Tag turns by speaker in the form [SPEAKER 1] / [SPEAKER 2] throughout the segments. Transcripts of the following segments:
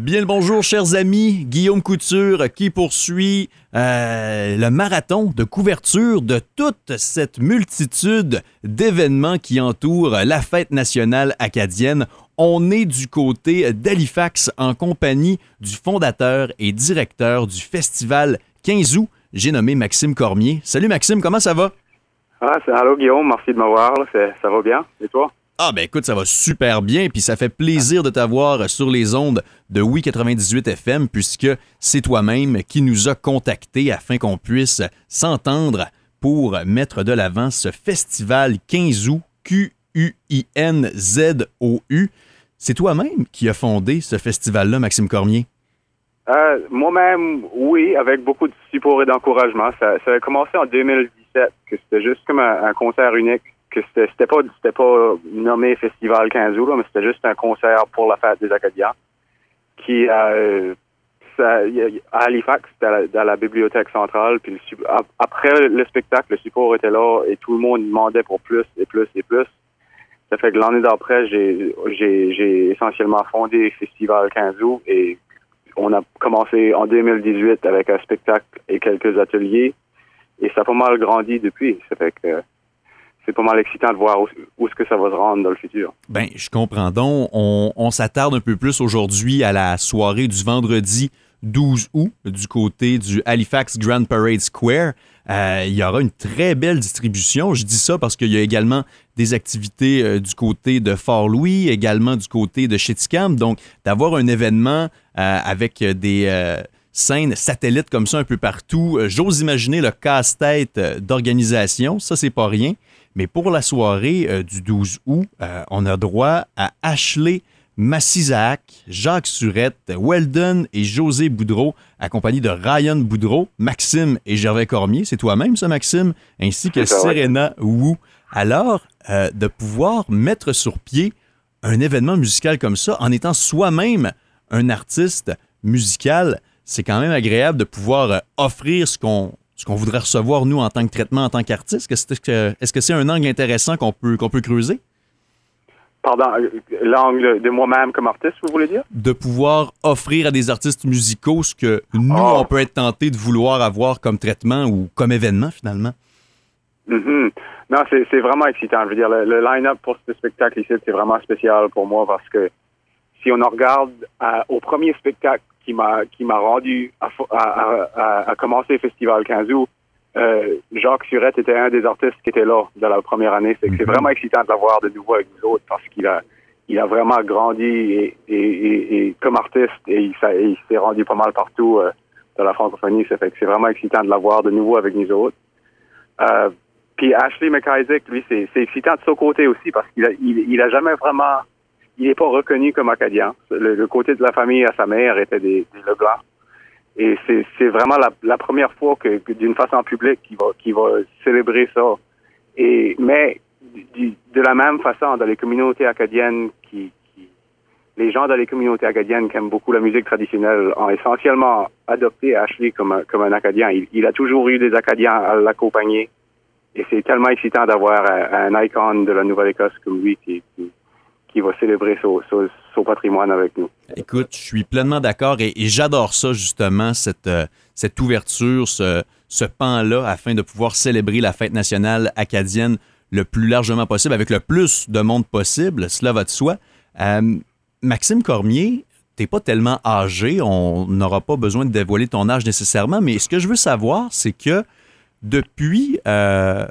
[SPEAKER 1] Bien le bonjour, chers amis. Guillaume Couture qui poursuit euh, le marathon de couverture de toute cette multitude d'événements qui entourent la fête nationale acadienne. On est du côté d'Halifax en compagnie du fondateur et directeur du festival 15 août. J'ai nommé Maxime Cormier. Salut Maxime, comment ça va?
[SPEAKER 2] Ah, allô Guillaume, merci de m'avoir. Ça va bien. Et toi?
[SPEAKER 1] Ah ben écoute, ça va super bien, puis ça fait plaisir de t'avoir sur les ondes de Oui 98 FM, puisque c'est toi-même qui nous a contactés afin qu'on puisse s'entendre pour mettre de l'avant ce festival 15 août Q-U-I-N-Z-O-U. C'est toi-même qui as fondé ce festival-là, Maxime Cormier?
[SPEAKER 2] Euh, moi-même, oui, avec beaucoup de support et d'encouragement. Ça, a commencé en 2017, que c'était juste comme un concert unique que c'était pas c'était pas nommé Festival 15 août, mais c'était juste un concert pour la fête des Acadiens qui euh, à Halifax, dans la, bibliothèque centrale. Puis après le spectacle, le support était là et tout le monde demandait pour plus et plus et plus. Ça fait que l'année d'après, j'ai, j'ai, essentiellement fondé Festival 15 août et on a commencé en 2018 avec un spectacle et quelques ateliers et ça a pas mal grandi depuis. Ça fait que c'est pas mal excitant de voir où, est-ce que ça va se rendre dans le futur.
[SPEAKER 1] Ben, je comprends donc. On, s'attarde un peu plus aujourd'hui à la soirée du vendredi 12 août du côté du Halifax Grand Parade Square. Euh, il y aura une très belle distribution. Je dis ça parce qu'il y a également des activités euh, du côté de Fort-Louis, également du côté de Cheticam. Donc, d'avoir un événement euh, avec des scènes satellites comme ça un peu partout, j'ose imaginer le casse-tête d'organisation. Ça, c'est pas rien. Mais pour la soirée euh, du 12 août, euh, on a droit à Ashley Massizac, Jacques Surette, Weldon et José Boudreau, accompagnés de Ryan Boudreau, Maxime et Gervais Cormier. C'est toi-même, ça, Maxime, ainsi que Serena Wu. Alors, euh, de pouvoir mettre sur pied un événement musical comme ça en étant soi-même un artiste musical, c'est quand même agréable de pouvoir offrir ce qu'on ce qu'on voudrait recevoir, nous, en tant que traitement, en tant qu'artiste? Est-ce que c'est un angle intéressant qu'on peut, qu'on peut creuser?
[SPEAKER 2] Pardon, l'angle de moi-même comme artiste, vous voulez dire?
[SPEAKER 1] De pouvoir offrir à des artistes musicaux ce que nous, ah. on peut être tenté de vouloir avoir comme traitement ou comme événement, finalement.
[SPEAKER 2] Mm-hmm. Non, c'est vraiment excitant. Je veux dire, le, line-up pour ce spectacle ici, c'est vraiment spécial pour moi parce que si on en regarde au premier spectacle qui m'a qui m'a rendu à, à, à, commencer le festival 15 août. Euh, Jacques Surette était un des artistes qui était là dans la première année. C'est mhm. vraiment excitant de l'avoir de nouveau avec nous autres parce qu'il a il a vraiment grandi et, et, et, comme artiste et il, il s'est rendu pas mal partout euh, dans la francophonie. Ça fait que c'est vraiment excitant de l'avoir de nouveau avec nous autres. Euh, puis Ashley McIsaac, lui, c'est excitant de son côté aussi parce qu'il a, il, il a jamais vraiment il n'est pas reconnu comme acadien. Le, côté de la famille à sa mère était des, des. Et c'est vraiment la, première fois que, d'une façon publique qu'il va, célébrer ça. Et, mais de la même façon, dans les communautés acadiennes qui, les gens dans les communautés acadiennes qui aiment beaucoup la musique traditionnelle ont essentiellement adopté Ashley comme un, Acadien. Il, a toujours eu des Acadiens à l'accompagner. Et c'est tellement excitant d'avoir un, un, icône de la Nouvelle-Écosse comme lui qui, qui va célébrer son, patrimoine avec nous.
[SPEAKER 1] Écoute, je suis pleinement d'accord et, j'adore ça justement, cette, euh, cette ouverture, ce, ce pan-là, afin de pouvoir célébrer la fête nationale acadienne le plus largement possible, avec le plus de monde possible, cela va de soi. Euh, Maxime Cormier, t'es pas tellement âgé, on n'aura pas besoin de dévoiler ton âge nécessairement, mais ce que je veux savoir, c'est que depuis euh,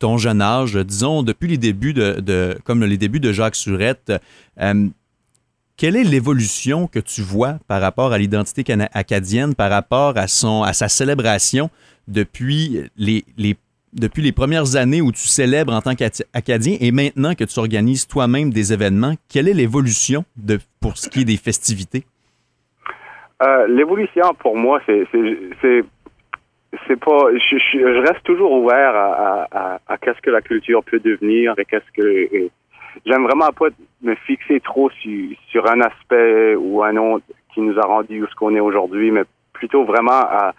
[SPEAKER 1] ton jeune âge, disons depuis les débuts de, comme les débuts de Jacques Surette, euh, quelle est l'évolution que tu vois par rapport à l'identité acadienne, par rapport à son à sa célébration depuis les, depuis les premières années où tu célèbres en tant qu'Acadien et maintenant que tu organises toi-même des événements, quelle est l'évolution de, pour ce qui est des festivités?
[SPEAKER 2] Euh, l'évolution, pour moi, c'est c'est pas. Je, je, reste toujours ouvert à, à, à, qu'est-ce que la culture peut devenir et qu'est-ce que. J'aime vraiment pas me fixer trop sur, sur un aspect ou un autre qui nous a rendu ce qu'on est aujourd'hui, mais plutôt vraiment à,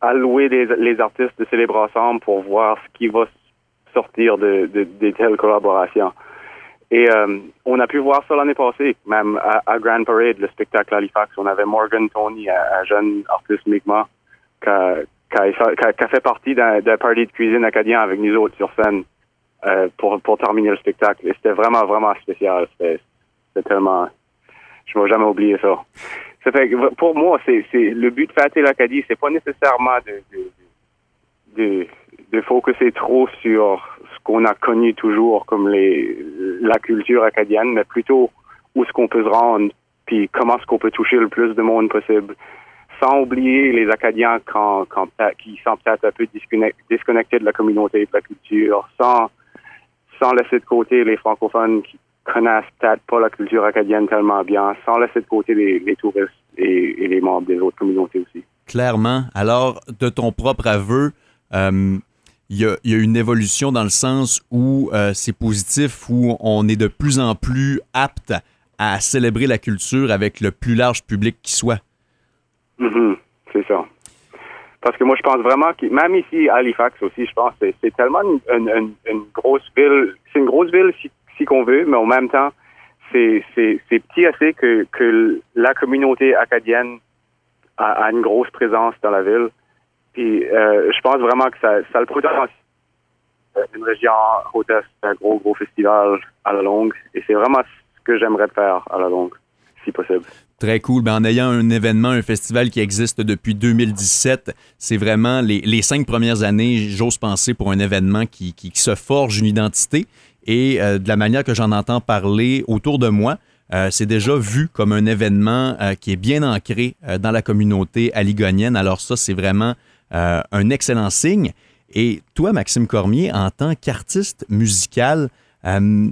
[SPEAKER 2] à louer les, les, artistes de célébrer ensemble pour voir ce qui va sortir de, de, de telles collaborations. Et euh, on a pu voir ça l'année passée, même à, Grand Parade, le spectacle Halifax. On avait Morgan Tony, un, jeune artiste Mi'kmaq, qui fait partie d'un party de cuisine acadien avec nous autres sur scène euh, pour, pour terminer le spectacle. Et c'était vraiment, vraiment spécial. C'était tellement... Je ne vais jamais oublier ça. pour moi, c'est le but de fêter l'Acadie, c'est pas nécessairement de, de, focuser trop sur qu'on a connu toujours comme les, la culture acadienne, mais plutôt où est-ce qu'on peut se rendre, puis comment est-ce qu'on peut toucher le plus de monde possible, sans oublier les Acadiens qui sont peut-être un peu disconnectés de la communauté, de la culture, sans, sans laisser de côté les francophones qui connaissent peut-être pas la culture acadienne tellement bien, sans laisser de côté les, touristes et, les membres des autres communautés aussi.
[SPEAKER 1] Clairement. Alors, de ton propre aveu, euh, il y, a, une évolution dans le sens où euh, c'est positif, où on est de plus en plus apte à célébrer la culture avec le plus large public qui soit.
[SPEAKER 2] Mm-hmm. c'est ça. Parce que moi, je pense vraiment que, même ici, Halifax aussi, je pense que c'est tellement une, grosse ville. C'est une grosse ville si, qu'on veut, mais en même temps, c'est petit assez que, que la communauté acadienne a, a, une grosse présence dans la ville. Puis euh, je pense vraiment que ça, ça le potentiel. Une région haute un gros, gros festival à la longue. Et c'est vraiment ce que j'aimerais faire à la longue, si possible.
[SPEAKER 1] Très cool. Ben, en ayant un événement, un festival qui existe depuis 2017, c'est vraiment les, cinq premières années, j'ose penser, pour un événement qui, qui, se forge une identité. Et euh, de la manière que j'en entends parler autour de moi, euh, c'est déjà vu comme un événement qui est bien ancré dans la communauté aligonienne. Alors ça, c'est vraiment euh, un excellent signe. Et toi, Maxime Cormier, en tant qu'artiste musical, euh,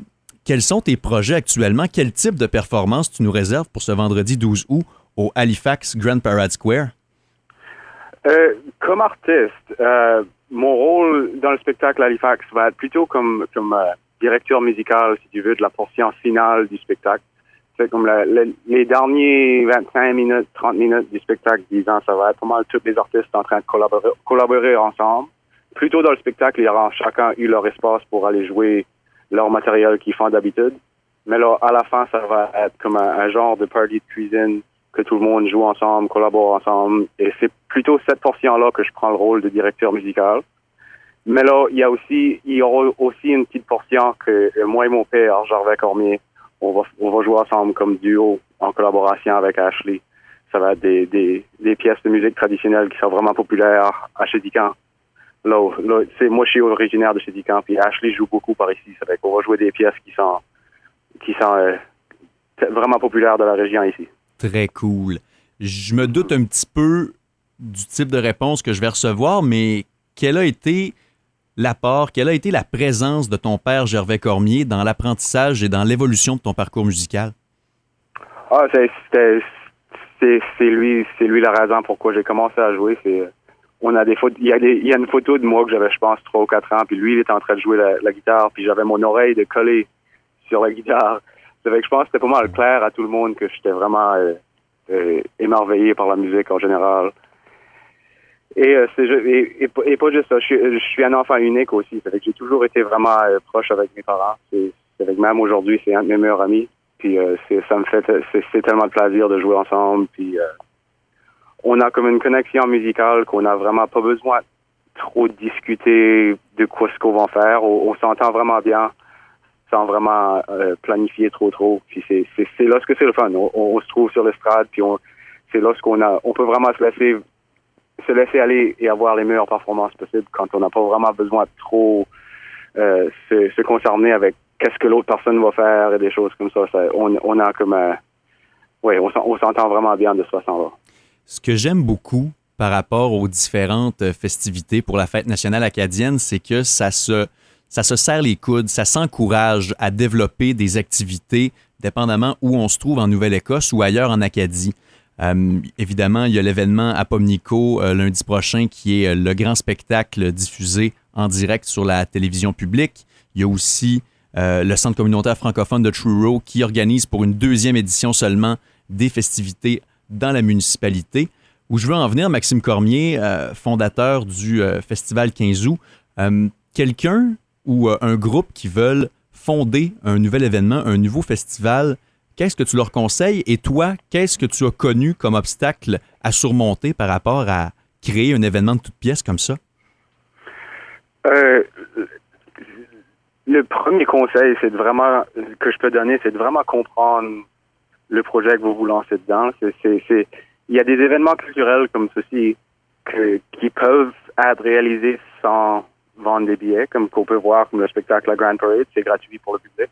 [SPEAKER 1] quels sont tes projets actuellement? Quel type de performance tu nous réserves pour ce vendredi 12 août au Halifax Grand Parade Square?
[SPEAKER 2] Euh, comme artiste, mon rôle dans le spectacle Halifax va être plutôt comme, comme directeur musical, si tu veux, de la portion finale du spectacle c'est comme les derniers 25 minutes, 30 minutes du spectacle, disant ça va être pas mal tous les artistes en train de collaborer, collaborer ensemble. Plutôt dans le spectacle, ils auront chacun eu leur espace pour aller jouer leur matériel qu'ils font d'habitude. Mais là, à la fin, ça va être comme un, genre de party de cuisine que tout le monde joue ensemble, collabore ensemble. Et c'est plutôt cette portion-là que je prends le rôle de directeur musical. Mais là, il y a aussi, il y aura aussi une petite portion que moi et mon père, Gervais Cormier, on va, on va jouer ensemble comme duo en collaboration avec Ashley. Ça va être des, des, des pièces de musique traditionnelles qui sont vraiment populaires à Chédican. Là, là moi, je suis originaire de Chédican, puis Ashley joue beaucoup par ici. Ça fait qu'on va jouer des pièces qui sont, qui sont euh, vraiment populaires de la région ici.
[SPEAKER 1] Très cool. Je me doute un petit peu du type de réponse que je vais recevoir, mais quelle a été l'apport, quelle a été la présence de ton père Gervais Cormier dans l'apprentissage et dans l'évolution de ton parcours musical?
[SPEAKER 2] Ah, c'est lui, c'est lui la raison pourquoi j'ai commencé à jouer. C'est on a des il y a, il y a une photo de moi que j'avais, je pense, trois ou quatre ans, puis lui, il était en train de jouer la, guitare, puis j'avais mon oreille de coller sur la guitare. Ça fait que je pense que c'était pas mal clair à tout le monde que j'étais vraiment euh, euh, émerveillé par la musique en général. Et, euh, c'est, et, et, pas juste ça, je, suis un enfant unique aussi. Ça fait que j'ai toujours été vraiment euh, proche avec mes parents. C'est, avec même aujourd'hui, c'est un de mes meilleurs amis. Puis euh, c'est, ça me fait, c'est, tellement de plaisir de jouer ensemble. Puis on a comme une connexion musicale qu'on n'a vraiment pas besoin de trop discuter de quoi ce qu'on va faire. On, s'entend vraiment bien sans vraiment planifier trop trop. Puis c'est, c'est, lorsque c'est le fun. On, se trouve sur l'estrade, puis on, c'est lorsqu'on a, on peut vraiment se laisser se laisser aller et avoir les meilleures performances possibles quand on n'a pas vraiment besoin de trop euh, se, concerner avec qu'est-ce que l'autre personne va faire et des choses comme ça. on, a comme oui, on, s'entend vraiment bien de ce façon-là.
[SPEAKER 1] Ce que j'aime beaucoup par rapport aux différentes festivités pour la fête nationale acadienne, c'est que ça se, ça se serre les coudes, ça s'encourage à développer des activités dépendamment où on se trouve en Nouvelle-Écosse ou ailleurs en Acadie. Euh, évidemment, il y a l'événement à Pomnico euh, lundi prochain qui est euh, le grand spectacle diffusé en direct sur la télévision publique. Il y a aussi le Centre communautaire francophone de Truro qui organise pour une deuxième édition seulement des festivités dans la municipalité. Où je veux en venir, Maxime Cormier, fondateur du Festival 15 août, quelqu'un ou un groupe qui veulent fonder un nouvel événement, un nouveau festival, qu'est-ce que tu leur conseilles? Et toi, qu'est-ce que tu as connu comme obstacle à surmonter par rapport à créer un événement de toute pièce comme ça?
[SPEAKER 2] Euh, le premier conseil, c'est de vraiment que je peux donner, c'est de vraiment comprendre le projet que vous vous lancez dedans. C'est, il y a des événements culturels comme ceci qui peuvent être réalisés sans vendre des billets, comme qu'on peut voir comme le spectacle La Grand Parade, c'est gratuit pour le public.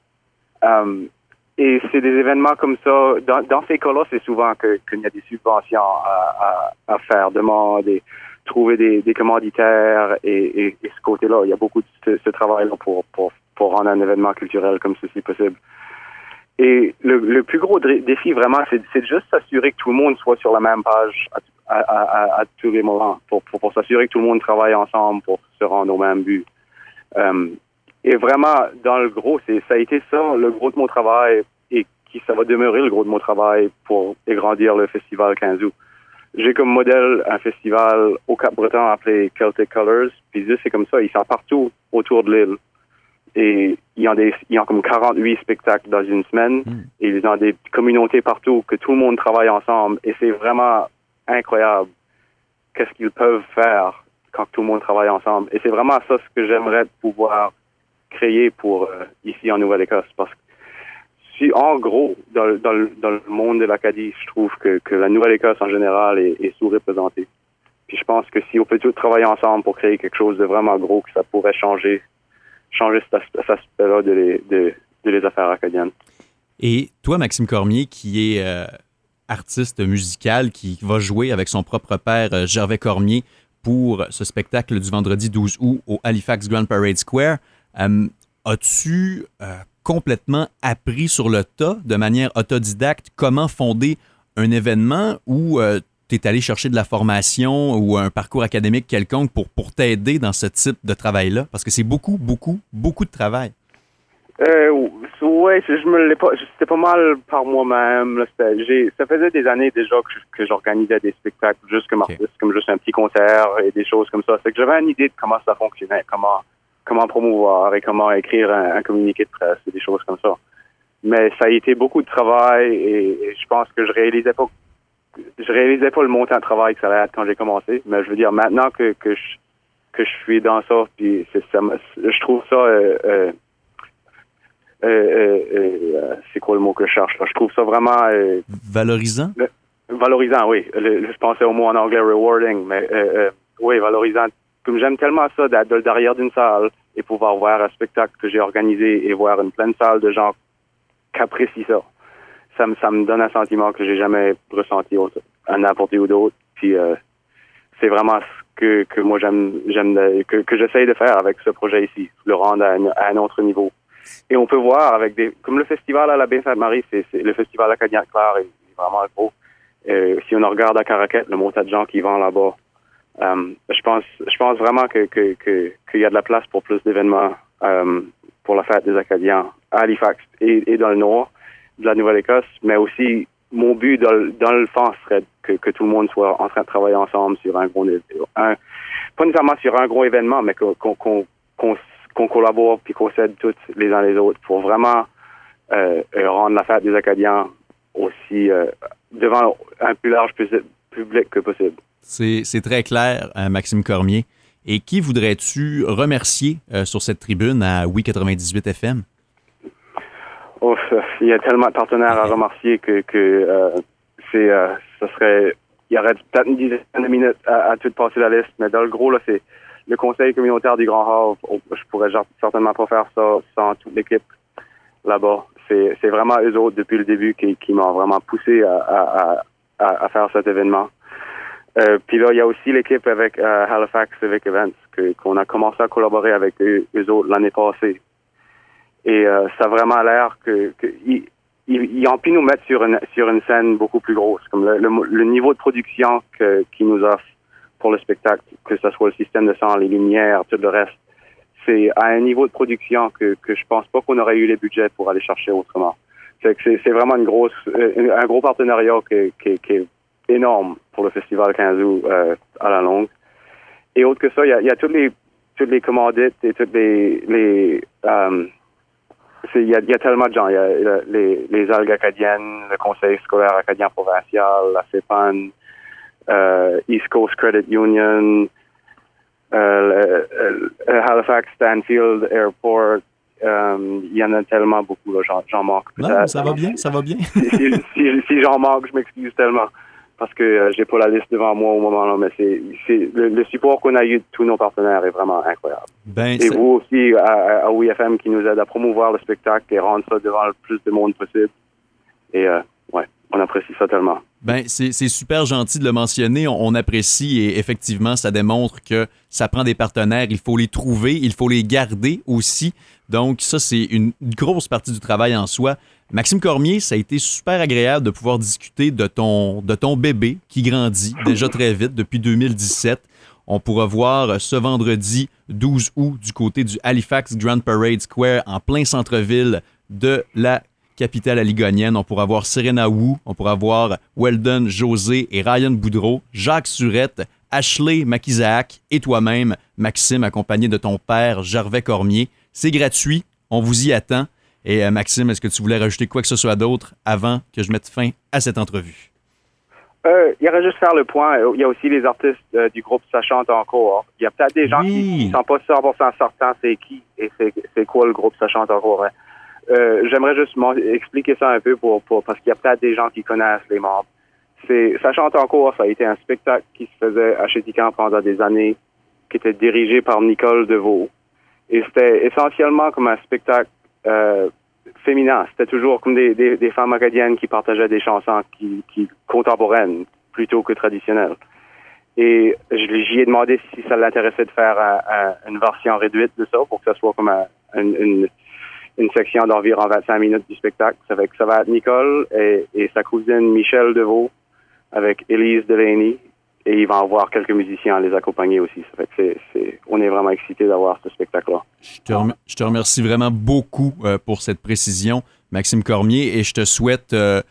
[SPEAKER 2] Um, et c'est des événements comme ça. Dans, dans ces cas-là, c'est souvent qu'il y a des subventions à, à, à faire, demander, trouver des, des commanditaires et, et, ce côté-là. Il y a beaucoup de ce, travail-là pour, pour, pour rendre un événement culturel comme ceci possible. Et le, plus gros défi, vraiment, c'est juste s'assurer que tout le monde soit sur la même page à, tous les moments, pour, s'assurer que tout le monde travaille ensemble pour se rendre au même but. Um, et vraiment, dans le gros, c'est ça a été ça, le gros de mon travail, et qui ça va demeurer le gros de mon travail pour agrandir le festival 15 août. J'ai comme modèle un festival au Cap-Breton appelé Celtic Colors, puis c'est comme ça, ils sont partout autour de l'île. Et ils ont, des, ils ont comme 48 spectacles dans une semaine, hmm. et ils ont des communautés partout, que tout le monde travaille ensemble, et c'est vraiment incroyable qu'est-ce qu'ils peuvent faire quand tout le monde travaille ensemble. Et c'est vraiment ça ce que j'aimerais pouvoir créé pour euh, ici en Nouvelle-Écosse. Parce que si, en gros, dans, dans, dans le monde de l'Acadie, je trouve que, que la Nouvelle-Écosse en général est, est sous-représentée. Puis je pense que si on peut tous travailler ensemble pour créer quelque chose de vraiment gros, que ça pourrait changer, changer cet aspect-là de les, affaires acadiennes.
[SPEAKER 1] Et toi, Maxime Cormier, qui est euh, artiste musical, qui va jouer avec son propre père, euh, Gervais Cormier, pour ce spectacle du vendredi 12 août au Halifax Grand Parade Square, euh, as-tu complètement appris sur le tas, de manière autodidacte, comment fonder un événement euh, tu es allé chercher de la formation ou un parcours académique quelconque pour, pour t'aider dans ce type de travail-là? Parce que c'est beaucoup, beaucoup, beaucoup de travail.
[SPEAKER 2] Euh, ouais, je me l'ai pas, c'était pas mal par moi-même. Ça faisait des années déjà que, j'organisais des spectacles juste comme artiste, comme juste un petit concert et des choses comme ça. C'est que j'avais une idée de comment ça fonctionnait, comment comment promouvoir et comment écrire un, communiqué de presse et des choses comme ça. Mais ça a été beaucoup de travail et, je pense que je réalisais pas je réalisais pas le montant de travail que ça allait être quand j'ai commencé. Mais je veux dire maintenant que, que je que je suis dans ça, puis c'est ça, je trouve ça euh, euh, euh, c'est quoi le mot que je cherche Je trouve ça vraiment
[SPEAKER 1] valorisant?
[SPEAKER 2] valorisant, oui. je pensais au mot en anglais rewarding, mais oui, valorisant comme j'aime tellement ça d'être derrière d'une salle et pouvoir voir un spectacle que j'ai organisé et voir une pleine salle de gens qui apprécient ça. Ça me, ça me donne un sentiment que j'ai jamais ressenti à n'importe où d'autre. Puis euh, c'est vraiment ce que, que moi j'aime j'aime que, que j'essaye de faire avec ce projet ici, le rendre à un, autre niveau. Et on peut voir avec des comme le festival à la baie Sainte-Marie, c'est le festival acadien Claire est, vraiment gros. Euh, si on regarde à Caraquette, le montant de gens qui vont là-bas, euh, je pense, je pense vraiment que qu'il que, y a de la place pour plus d'événements euh, pour la fête des Acadiens à Halifax et, et dans le nord de la Nouvelle-Écosse, mais aussi mon but dans, le fond serait que, tout le monde soit en train de travailler ensemble sur un gros un, pas nécessairement sur un gros événement, mais qu'on collabore puis qu'on s'aide tous les uns les autres pour vraiment euh, rendre la fête des Acadiens aussi euh, devant un plus large public que possible.
[SPEAKER 1] C'est très clair, euh, Maxime Cormier. Et qui voudrais-tu remercier euh, sur cette tribune à Oui 98 FM?
[SPEAKER 2] Il y a tellement de partenaires à remercier que, que euh, c'est, ça serait, il y aurait peut-être une dizaine de minutes à, tout passer la liste, mais dans le gros, là, c'est le conseil communautaire du Grand Havre. Je pourrais certainement pas faire ça sans toute l'équipe là-bas. C'est, vraiment eux autres depuis le début qui, qui m'ont vraiment poussé à, à, faire cet événement. Euh, puis là, il y a aussi l'équipe avec euh, Halifax Civic Events qu'on a commencé à collaborer avec eux, autres l'année passée. Et euh, ça a vraiment l'air que, que ils, ils, ont pu nous mettre sur une sur une scène beaucoup plus grosse, comme le, le, niveau de production qu'ils nous offrent pour le spectacle, que ce soit le système de son, les lumières, tout le reste. C'est à un niveau de production que, que je pense pas qu'on aurait eu les budgets pour aller chercher autrement. C'est c'est vraiment une grosse un gros partenariat qui, qui, qui est énorme pour le festival 15 août euh, à la longue. Et autre que ça, il y a, y a toutes les toutes les commandites et toutes les les euh, il y, a tellement de gens. Il y a les, les algues acadiennes, le Conseil scolaire acadien provincial, la CEPAN, euh, East Coast Credit Union, euh, Halifax Stanfield Airport. il y en a tellement beaucoup, j'en manque.
[SPEAKER 1] Non, ça va bien, ça va bien.
[SPEAKER 2] si j'en manque, je m'excuse tellement parce que euh, j'ai pas la liste devant moi au moment là, mais c'est, le, support qu'on a eu de tous nos partenaires est vraiment incroyable.
[SPEAKER 1] Ben,
[SPEAKER 2] et vous aussi à, à OIFM qui nous aide à promouvoir le spectacle et rendre ça devant le plus de monde possible. Et euh, ouais, on apprécie ça tellement.
[SPEAKER 1] Ben, c'est super gentil de le mentionner. On, apprécie et effectivement, ça démontre que ça prend des partenaires. Il faut les trouver, il faut les garder aussi. Donc, ça, c'est une grosse partie du travail en soi. Maxime Cormier, ça a été super agréable de pouvoir discuter de ton, de ton bébé qui grandit déjà très vite depuis 2017. On pourra voir ce vendredi 12 août du côté du Halifax Grand Parade Square en plein centre-ville de la capitale aligonienne. On pourra voir Serena Wu, on pourra voir Weldon José et Ryan Boudreau, Jacques Surette, Ashley Makizaak et toi-même, Maxime, accompagné de ton père Gervais Cormier. C'est gratuit, on vous y attend. Et euh, Maxime, est-ce que tu voulais rajouter quoi que ce soit d'autre avant que je mette fin à cette entrevue?
[SPEAKER 2] Euh, il y aurait juste faire le point. Il y a aussi les artistes euh, du groupe Ça chante encore. Il y a peut-être des gens qui ne sont pas 100% sortants c'est qui et c'est quoi le groupe Ça chante encore. Hein? J'aimerais juste expliquer ça un peu pour, parce qu'il y a peut-être des gens qui connaissent les membres. C'est Ça chante encore. Ça a été un spectacle qui se faisait à Chétican pendant des années, qui était dirigé par Nicole Deveau. Et c'était essentiellement comme un spectacle euh, féminin. C'était toujours comme des, femmes acadiennes qui partageaient des chansons qui, contemporaines plutôt que traditionnelles. Et j'y ai demandé si ça l'intéressait de faire une version réduite de ça pour que ça soit comme une, une, section d'environ 25 minutes du spectacle. Ça va, ça va être Nicole et, sa cousine Michelle Deveau avec Elise Delaney et il va avoir quelques musiciens à les accompagner aussi. Ça fait que on est vraiment excités d'avoir ce spectacle-là.
[SPEAKER 1] Je te, remercie vraiment beaucoup euh, pour cette précision, Maxime Cormier, et je te souhaite euh,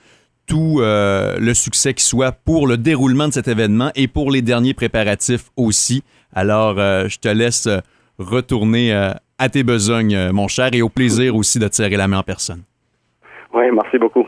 [SPEAKER 1] tout euh, le succès qui soit pour le déroulement de cet événement et pour les derniers préparatifs aussi. Alors, je te laisse retourner à tes besognes, mon cher, et au plaisir aussi de te serrer la main en personne.
[SPEAKER 2] Oui, merci beaucoup.